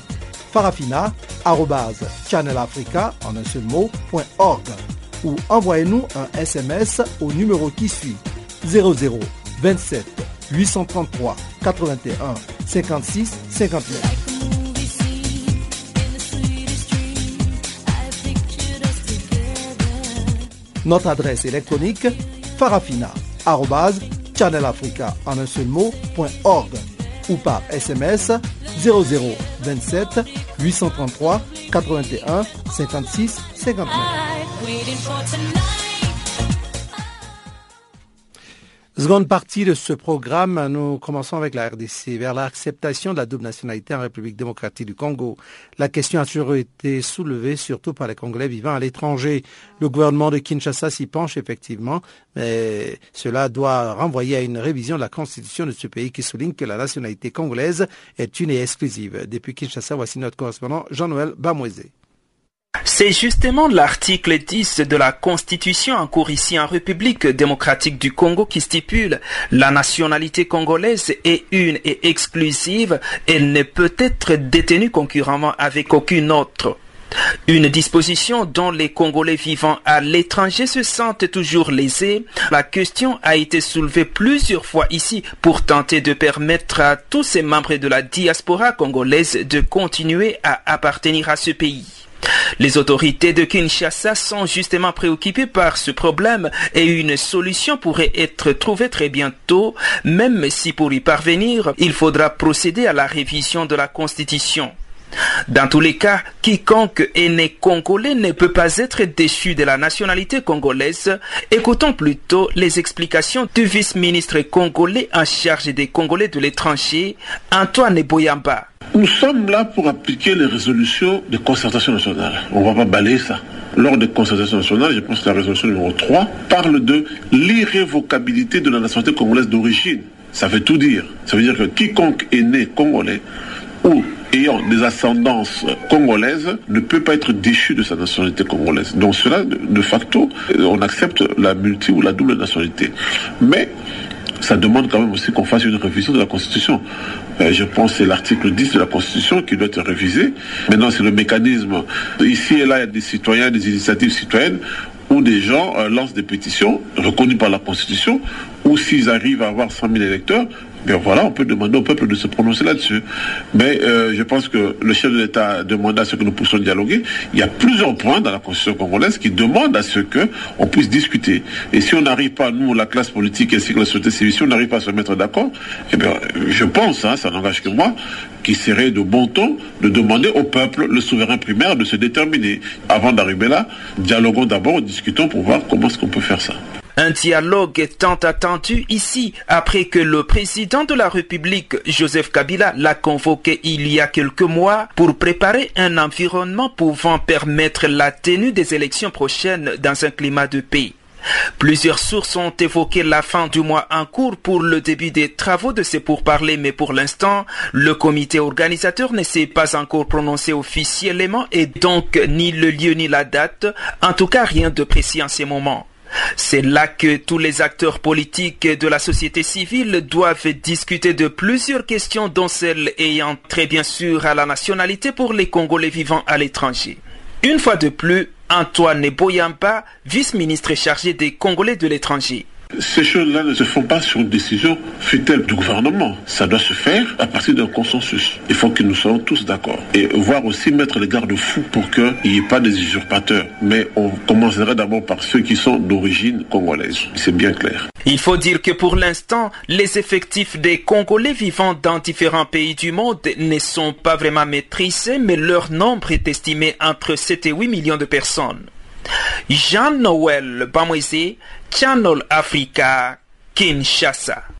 farafina.channelafrica ou envoyez-nous un SMS au numéro qui suit 00 27 833 81 56 59. Notre adresse électronique farafina.channelafrica en un seul ou par SMS 0027 833 81 56 59. Seconde partie de ce programme, nous commençons avec la RDC. Vers l'acceptation de la double nationalité en République démocratique du Congo, la question a toujours été soulevée, surtout par les Congolais vivant à l'étranger. Le gouvernement de Kinshasa s'y penche effectivement, mais cela doit renvoyer à une révision de la constitution de ce pays qui souligne que la nationalité congolaise est une et exclusive. Depuis Kinshasa, voici notre correspondant Jean-Noël Bamouezé. C'est justement l'article 10 de la Constitution en cours ici en République démocratique du Congo qui stipule la nationalité congolaise est une et exclusive. Elle ne peut être détenue concurremment avec aucune autre. Une disposition dont les Congolais vivant à l'étranger se sentent toujours lésés. La question a été soulevée plusieurs fois ici pour tenter de permettre à tous ces membres de la diaspora congolaise de continuer à appartenir à ce pays. Les autorités de Kinshasa sont justement préoccupées par ce problème et une solution pourrait être trouvée très bientôt, même si pour y parvenir, il faudra procéder à la révision de la Constitution. Dans tous les cas, quiconque est né congolais ne peut pas être déchu de la nationalité congolaise. Écoutons plutôt les explications du vice-ministre congolais en charge des Congolais de l'étranger, Antoine Boyamba. Nous sommes là pour appliquer les résolutions de concertation nationale. On ne va pas balayer ça. Lors des concertations nationales, je pense que la résolution numéro 3 parle de l'irrévocabilité de la nationalité congolaise d'origine. Ça veut tout dire. Ça veut dire que quiconque est né congolais ou ayant des ascendances congolaises ne peut pas être déchu de sa nationalité congolaise. Donc cela, de facto, on accepte la multi ou la double nationalité. Mais ça demande quand même aussi qu'on fasse une révision de la Constitution. Euh, je pense que c'est l'article 10 de la Constitution qui doit être révisé. Maintenant, c'est le mécanisme. Ici et là, il y a des citoyens, des initiatives citoyennes où des gens euh, lancent des pétitions reconnues par la Constitution, ou s'ils arrivent à avoir 100 000 électeurs, Voilà, on peut demander au peuple de se prononcer là-dessus. Mais euh, je pense que le chef de l'État demande à ce que nous puissions dialoguer. Il y a plusieurs points dans la constitution congolaise qui demandent à ce que on puisse discuter. Et si on n'arrive pas, nous, la classe politique ainsi que la société civile, si on n'arrive pas à se mettre d'accord, eh bien, je pense, hein, ça n'engage que moi, qu'il serait de bon ton de demander au peuple, le souverain primaire, de se déterminer. Avant d'arriver là, dialoguons d'abord, discutons pour voir comment est-ce qu'on peut faire ça. Un dialogue tant attendu ici après que le président de la République, Joseph Kabila, l'a convoqué il y a quelques mois pour préparer un environnement pouvant permettre la tenue des élections prochaines dans un climat de paix. Plusieurs sources ont évoqué la fin du mois en cours pour le début des travaux de ces pourparlers, mais pour l'instant, le comité organisateur ne s'est pas encore prononcé officiellement et donc ni le lieu ni la date, en tout cas rien de précis en ces moments. C'est là que tous les acteurs politiques de la société civile doivent discuter de plusieurs questions dont celle ayant très bien sûr à la nationalité pour les Congolais vivant à l'étranger. Une fois de plus, Antoine Boyamba, vice-ministre chargé des Congolais de l'étranger. Ces choses-là ne se font pas sur une décision fut-elle du gouvernement. Ça doit se faire à partir d'un consensus. Il faut que nous soyons tous d'accord. Et voir aussi mettre les garde-fous pour qu'il n'y ait pas des usurpateurs. Mais on commencerait d'abord par ceux qui sont d'origine congolaise. C'est bien clair. Il faut dire que pour l'instant, les effectifs des Congolais vivant dans différents pays du monde ne sont pas vraiment maîtrisés, mais leur nombre est estimé entre 7 et 8 millions de personnes. Jean-Noël Bamwese, Channel Africa, Kinshasa.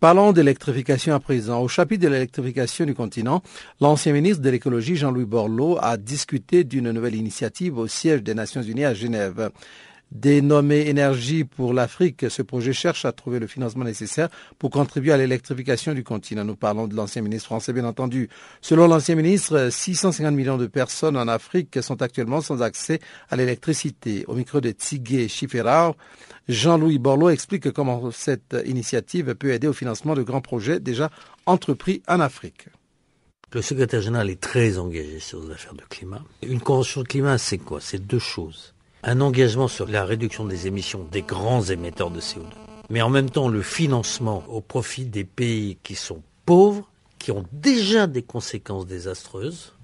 Parlons d'électrification à présent. Au chapitre de l'électrification du continent, l'ancien ministre de l'écologie Jean-Louis Borloo a discuté d'une nouvelle initiative au siège des Nations Unies à Genève. Dénommé Énergie pour l'Afrique, ce projet cherche à trouver le financement nécessaire pour contribuer à l'électrification du continent. Nous parlons de l'ancien ministre français, bien entendu. Selon l'ancien ministre, 650 millions de personnes en Afrique sont actuellement sans accès à l'électricité. Au micro de Tigé Chiferao, Jean-Louis Borloo explique comment cette initiative peut aider au financement de grands projets déjà entrepris en Afrique. Le secrétaire général est très engagé sur les affaires de climat. Une convention de climat, c'est quoi? C'est deux choses un engagement sur la réduction des émissions des grands émetteurs de CO2, mais en même temps le financement au profit des pays qui sont pauvres, qui ont déjà des conséquences désastreuses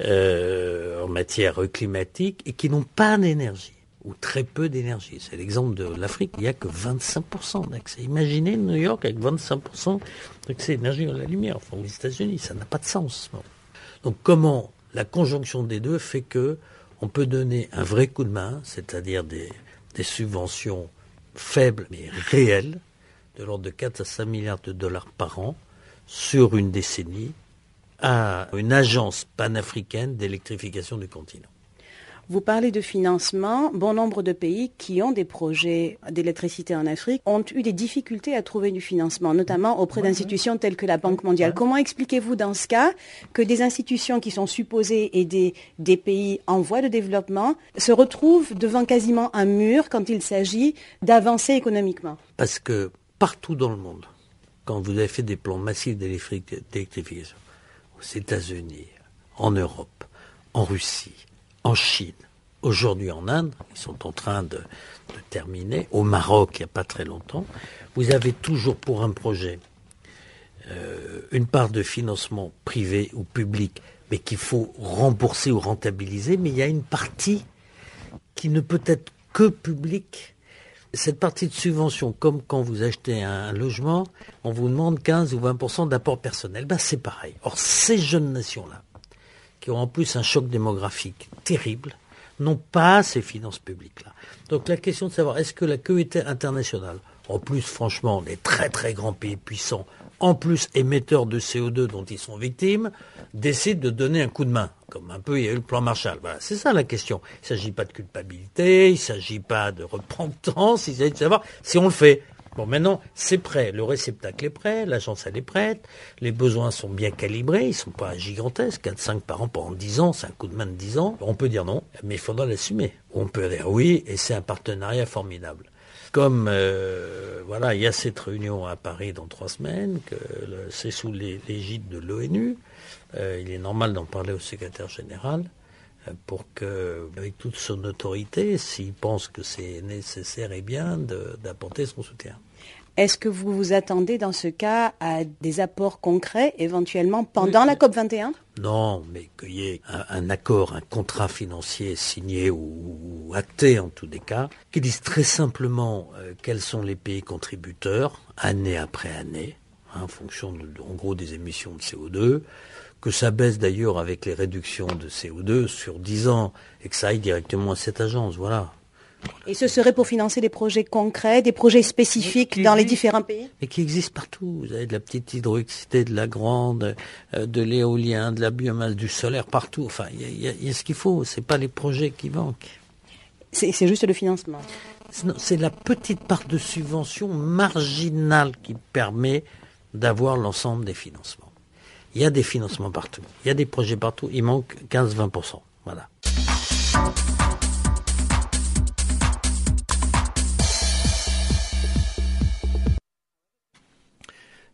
euh, en matière climatique et qui n'ont pas d'énergie ou très peu d'énergie. C'est l'exemple de l'Afrique. Il n'y a que 25% d'accès. Imaginez New York avec 25% d'accès à l'énergie à la lumière. Enfin, aux États-Unis, ça n'a pas de sens. Donc comment la conjonction des deux fait que on peut donner un vrai coup de main, c'est-à-dire des, subventions faibles mais réelles, de l'ordre de 4 à 5 milliards de dollars par an, sur une décennie, à une agence panafricaine d'électrification du continent. Vous parlez de financement. Bon nombre de pays qui ont des projets d'électricité en Afrique ont eu des difficultés à trouver du financement, notamment auprès d'institutions telles que la Banque mondiale. Comment expliquez-vous dans ce cas que des institutions qui sont supposées aider des pays en voie de développement se retrouvent devant quasiment un mur quand il s'agit d'avancer économiquement? Parce que partout dans le monde, quand vous avez fait des plans massifs d'électrification, aux États-Unis, en Europe, en Russie, en Chine, aujourd'hui en Inde, ils sont en train de, terminer, au Maroc il n'y a pas très longtemps, vous avez toujours pour un projet euh, une part de financement privé ou public, mais qu'il faut rembourser ou rentabiliser, mais il y a une partie qui ne peut être que publique. Cette partie de subvention, comme quand vous achetez un logement, on vous demande 15 ou 20% d'apport personnel. Ben, c'est pareil. Or, ces jeunes nations-là, qui ont en plus un choc démographique terrible, n'ont pas ces finances publiques-là. Donc la question de savoir est-ce que la communauté internationale, en plus franchement des très très grands pays puissants, en plus émetteurs de CO2 dont ils sont victimes, décide de donner un coup de main, comme un peu il y a eu le plan Marshall. Voilà, c'est ça la question. Il ne s'agit pas de culpabilité, il ne s'agit pas de repentance, il s'agit de savoir si on le fait. Bon, maintenant, c'est prêt. Le réceptacle est prêt, l'agence, elle est prête. Les besoins sont bien calibrés, ils ne sont pas gigantesques. 4-5 par an pendant 10 ans, c'est un coup de main de 10 ans. On peut dire non, mais il faudra l'assumer. On peut dire oui, et c'est un partenariat formidable. Comme, euh, voilà, il y a cette réunion à Paris dans trois semaines, que c'est sous l'égide de l'ONU. Euh, il est normal d'en parler au secrétaire général pour que, avec toute son autorité, s'il pense que c'est nécessaire et bien, d'apporter son soutien. Est-ce que vous vous attendez dans ce cas à des apports concrets éventuellement pendant la COP21? Non, mais qu'il y ait un, accord, un contrat financier signé ou, acté en tous les cas, qui dise très simplement euh, quels sont les pays contributeurs, année après année, hein, en fonction en gros des émissions de CO2, que ça baisse d'ailleurs avec les réductions de CO2 sur 10 ans et que ça aille directement à cette agence. Voilà. Et ce serait pour financer des projets concrets, des projets spécifiques dans les différents pays? Mais qui existent partout. Vous avez de la petite hydroélectricité, de la grande, euh, de l'éolien, de la biomasse, du solaire, partout. Enfin, il y, a ce qu'il faut. Ce n'est pas les projets qui manquent. C'est juste le financement. C'est la petite part de subvention marginale qui permet d'avoir l'ensemble des financements. Il y a des financements partout. Il y a des projets partout. Il manque 15-20%. Voilà.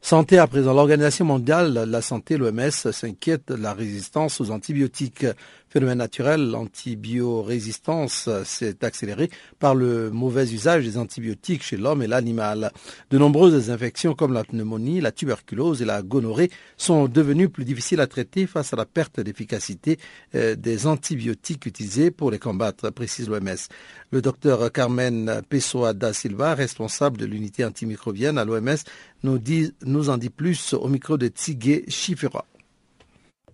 Santé à présent. L'Organisation mondiale de la santé, l'OMS, s'inquiète de la résistance aux antibiotiques phénomène naturel, l'antibiorésistance s'est accélérée par le mauvais usage des antibiotiques chez l'homme et l'animal. De nombreuses infections comme la pneumonie, la tuberculose et la gonorrhée sont devenues plus difficiles à traiter face à la perte d'efficacité euh, des antibiotiques utilisés pour les combattre, précise l'OMS. Le docteur Carmen Pessoa da Silva, responsable de l'unité antimicrobienne à l'OMS, nous, en dit plus au micro de Tigé Chifera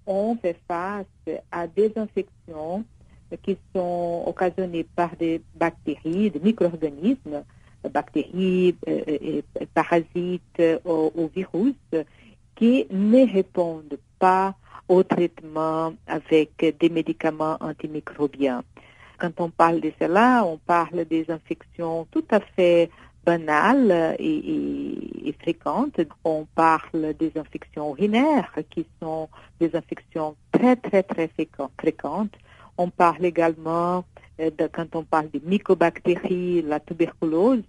on fait face à des infections qui sont occasionnées par des bactéries, des micro-organismes bactéries, et parasites ou, virus qui ne répondent pas au traitement avec des médicaments antimicrobiens. Quand on parle de cela, on parle des infections tout à fait banales et, fréquentes. On parle des infections urinaires qui sont des infections très, très, très fréquentes. On parle également, euh, quand on parle des mycobactéries, la tuberculose,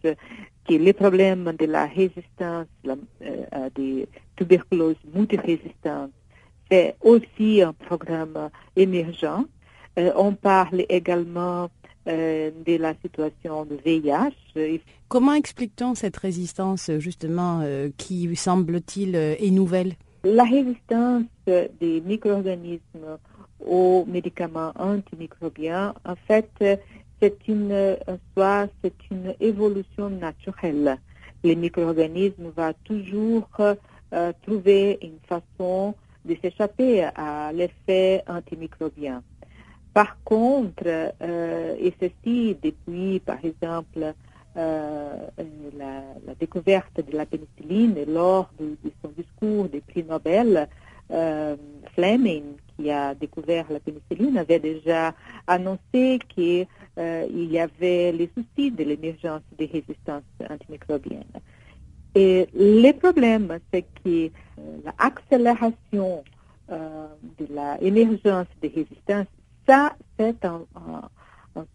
qui est le problème de la résistance, la, euh, des tuberculoses multirésistantes. C'est aussi un programme émergent. Euh, on parle également euh, de la situation de VIH. Comment explique-t-on cette résistance justement euh, qui semble-t-il est nouvelle? La résistance des micro-organismes aux médicaments antimicrobiens, en fait, c'est une, soit c'est une évolution naturelle. Les micro-organismes vont toujours trouver une façon de s'échapper à l'effet antimicrobien. Par contre, euh, et ceci depuis, par exemple, euh, la, découverte de la pénicilline lors de, son discours des prix Nobel, euh, Fleming, qui a découvert la pénicilline, avait déjà annoncé qu'il y avait les soucis de l'émergence des résistances antimicrobiennes. Et le problème, c'est que l'accélération de l'émergence des résistances ça, c'est un,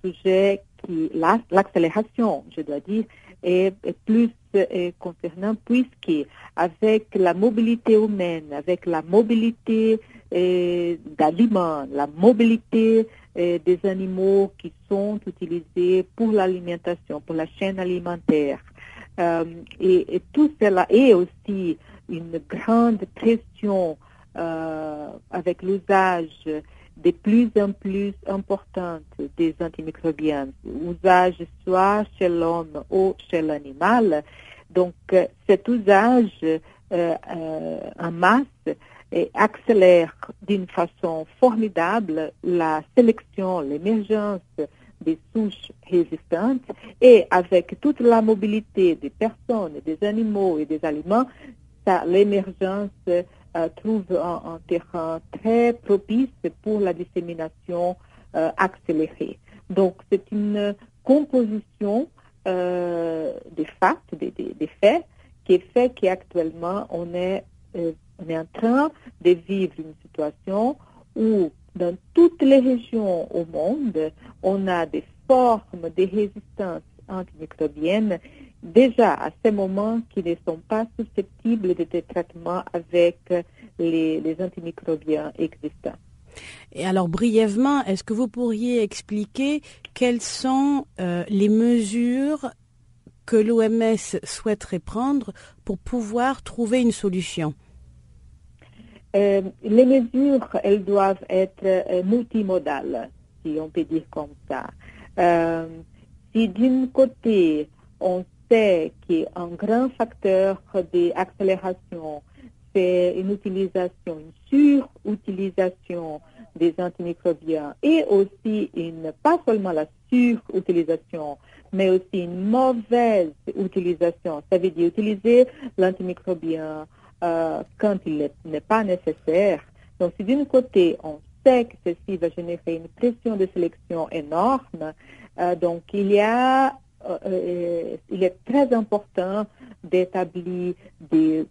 sujet qui, l'accélération, je dois dire, est, plus concernant puisque avec la mobilité humaine, avec la mobilité d'aliments, la mobilité des animaux qui sont utilisés pour l'alimentation, pour la chaîne alimentaire, euh, et, tout cela est aussi une grande pression euh, avec l'usage de plus en plus importante des antimicrobiens, usage soit chez l'homme ou chez l'animal. Donc, euh, cet usage euh, euh, en masse accélère d'une façon formidable la sélection, l'émergence des souches résistantes et avec toute la mobilité des personnes, des animaux et des aliments, l'émergence euh, trouve un, terrain très propice pour la dissémination euh, accélérée. Donc, c'est une composition euh, des faits, des, faits, qui fait qu'actuellement, on est en train de vivre une situation où, dans toutes les régions au monde, on a des formes de résistance antimicrobienne déjà à ces moments qui ne sont pas susceptibles de traitement avec les, antimicrobiens existants. Et alors brièvement, est-ce que vous pourriez expliquer quelles sont euh, les mesures que l'OMS souhaiterait prendre pour pouvoir trouver une solution? Euh, Les mesures, elles doivent être euh, multimodales, si on peut dire comme ça. si d'un côté, on sait qu'un grand facteur d'accélération, c'est une utilisation, une surutilisation des antimicrobiens et aussi une, pas seulement la surutilisation, mais aussi une mauvaise utilisation. Ça veut dire utiliser l'antimicrobien euh, quand il n'est pas nécessaire. Donc, si d'un côté, on sait que ceci va générer une pression de sélection énorme, euh, donc il y a euh, euh, il est très important d'établir des,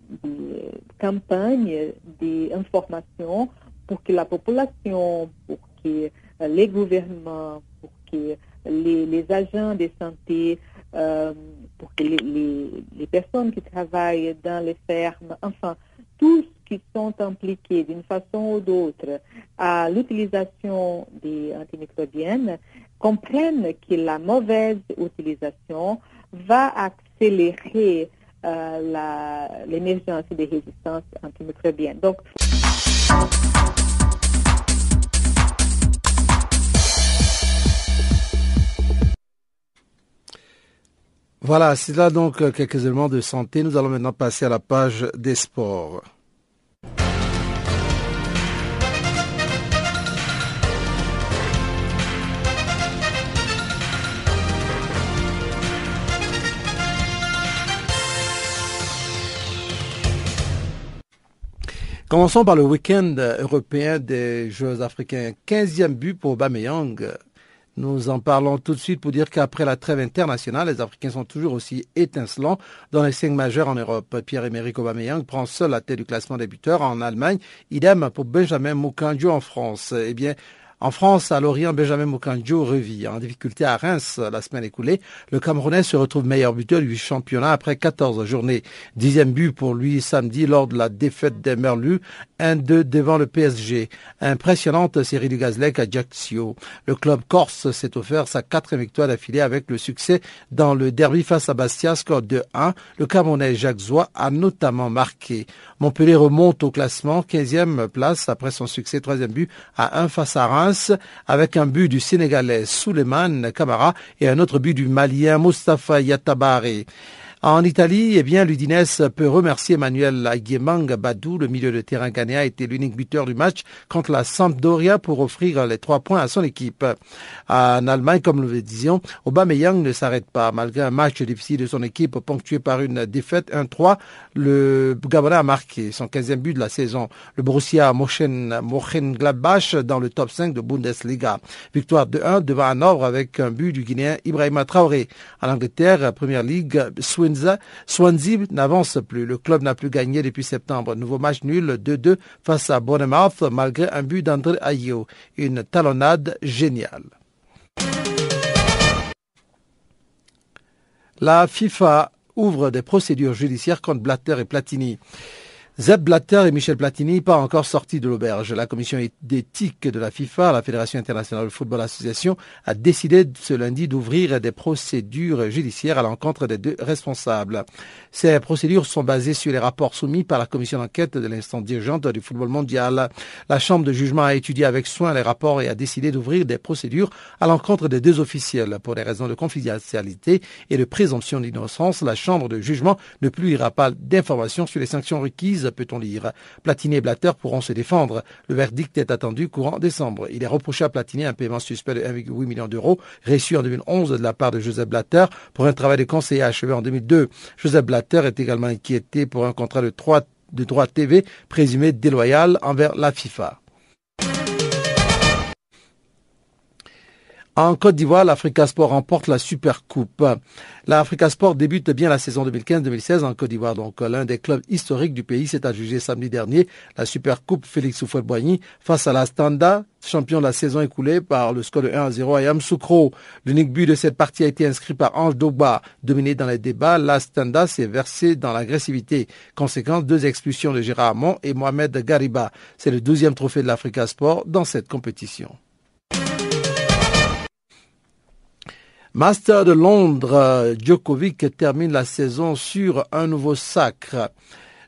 campagnes d'information pour que la population, pour que les gouvernements, pour que les, agents de santé, euh, pour que les, personnes qui travaillent dans les fermes, enfin, tous qui sont impliqués d'une façon ou d'autre à l'utilisation des antimicrobiennes comprennent que la mauvaise utilisation va accélérer euh, l'émergence des résistances antimicrobiennes. Donc, Voilà, c'est là donc quelques éléments de santé. Nous allons maintenant passer à la page des sports. Commençons par le week-end européen des Jeux africains. 15e but pour Bameyang. Nous en parlons tout de suite pour dire qu'après la trêve internationale, les Africains sont toujours aussi étincelants dans les cinq majeurs en Europe. Pierre-Emerick Aubameyang prend seul la tête du classement des buteurs en Allemagne. Idem pour Benjamin Mukanjo en France. Eh bien, en France, à Lorient, Benjamin Moukandjo revit en difficulté à Reims la semaine écoulée. Le Camerounais se retrouve meilleur buteur du championnat après 14 journées. Dixième but pour lui samedi lors de la défaite des Merlus, 1-2 devant le PSG. Impressionnante série du Gazlec à Ajaccio. Le club corse s'est offert sa quatrième victoire d'affilée avec le succès dans le derby face à Bastia, score de 1. Le Camerounais Jacques Zoua a notamment marqué. Montpellier remonte au classement, 15e place après son succès, troisième but à 1 face à Reims avec un but du Sénégalais Souleymane Kamara et un autre but du Malien Mustafa Yatabare. En Italie, eh bien, l'Udinese peut remercier Emmanuel Aguemang Badou. Le milieu de terrain ghanéen a été l'unique buteur du match contre la Sampdoria pour offrir les trois points à son équipe. En Allemagne, comme nous le disions, Aubameyang ne s'arrête pas. Malgré un match difficile de son équipe ponctué par une défaite 1-3, le Gabonais a marqué son 15e but de la saison. Le Borussia Mönchengladbach dans le top 5 de Bundesliga. Victoire de 1 devant Hanovre avec un but du Guinéen Ibrahima Traoré. En Angleterre, Première Ligue, Swansea, n'avance plus. Le club n'a plus gagné depuis septembre. Nouveau match nul 2-2 face à Bournemouth malgré un but d'André Ayew. Une talonnade géniale. La FIFA ouvre des procédures judiciaires contre Blatter et Platini. Zeb Blatter et Michel Platini pas encore sortis de l'auberge. La commission d'éthique de la FIFA, la Fédération internationale de football association, a décidé ce lundi d'ouvrir des procédures judiciaires à l'encontre des deux responsables. Ces procédures sont basées sur les rapports soumis par la commission d'enquête de l'instance dirigeante du football mondial. La chambre de jugement a étudié avec soin les rapports et a décidé d'ouvrir des procédures à l'encontre des deux officiels. Pour des raisons de confidentialité et de présomption d'innocence, la chambre de jugement ne publiera pas d'informations sur les sanctions requises peut-on lire? Platini et Blatter pourront se défendre. Le verdict est attendu courant décembre. Il est reproché à Platini un paiement suspect de 1,8 million d'euros reçu en 2011 de la part de Joseph Blatter pour un travail de conseiller achevé en 2002. Joseph Blatter est également inquiété pour un contrat de de droit TV présumé déloyal envers la FIFA. En Côte d'Ivoire, l'Africa Sport remporte la Super Coupe. L'Africa Sport débute bien la saison 2015-2016 en Côte d'Ivoire. Donc, l'un des clubs historiques du pays s'est adjugé samedi dernier la Super Coupe Félix Houphouët-Boigny face à la Standa, champion de la saison écoulée par le score de 1 à 0 à Yamoussoukro. L'unique but de cette partie a été inscrit par Ange Dogba. Dominé dans les débats, la Standa s'est versé dans l'agressivité. Conséquence, deux expulsions de Gérard Hamon et Mohamed Gariba. C'est le deuxième trophée de l'Africa Sport dans cette compétition. Master de Londres, Djokovic termine la saison sur un nouveau sacre.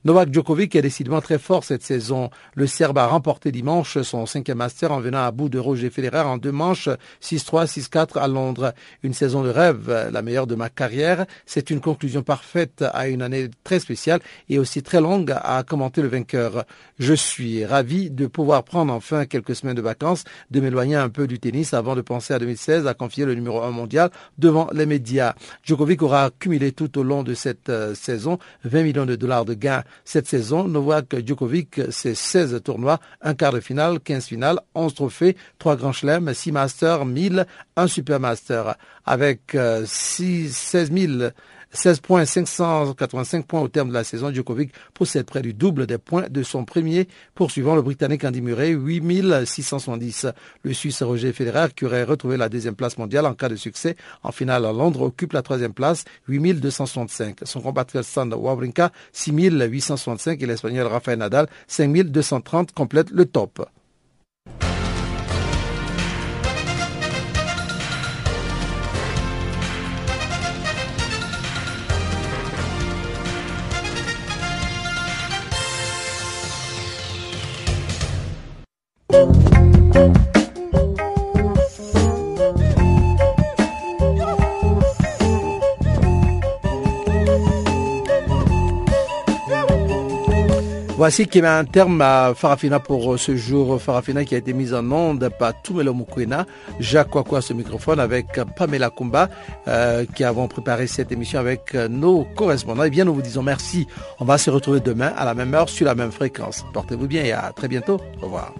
Novak Djokovic est décidément très fort cette saison. Le Serbe a remporté dimanche son cinquième master en venant à bout de Roger Federer en deux manches, 6-3, 6-4 à Londres. Une saison de rêve, la meilleure de ma carrière. C'est une conclusion parfaite à une année très spéciale et aussi très longue à commenter le vainqueur. Je suis ravi de pouvoir prendre enfin quelques semaines de vacances, de m'éloigner un peu du tennis avant de penser à 2016 à confier le numéro 1 mondial devant les médias. Djokovic aura accumulé tout au long de cette euh, saison 20 millions de dollars de gains cette saison, Novak Djokovic, c'est 16 tournois, un quart de finale, 15 finales, 11 trophées, 3 grands chelems, 6 masters, 1000, un supermaster. Avec 6, 16 000 16 points, 585 points au terme de la saison. Djokovic possède près du double des points de son premier poursuivant le Britannique Andy Murray, 8670. Le Suisse Roger Federer, qui aurait retrouvé la deuxième place mondiale en cas de succès en finale à Londres, occupe la troisième place, 8265. Son compatriote Sand Wawrinka, 6865 et l'Espagnol Rafael Nadal, 5230 complètent le top. Voici qui met un terme à Farafina pour ce jour. Farafina qui a été mise en onde par Tumelo Mukwena, Jacques Kwakwa ce microphone avec Pamela Kumba euh, qui avons préparé cette émission avec nos correspondants. Et eh bien, nous vous disons merci. On va se retrouver demain à la même heure sur la même fréquence. Portez-vous bien et à très bientôt. Au revoir.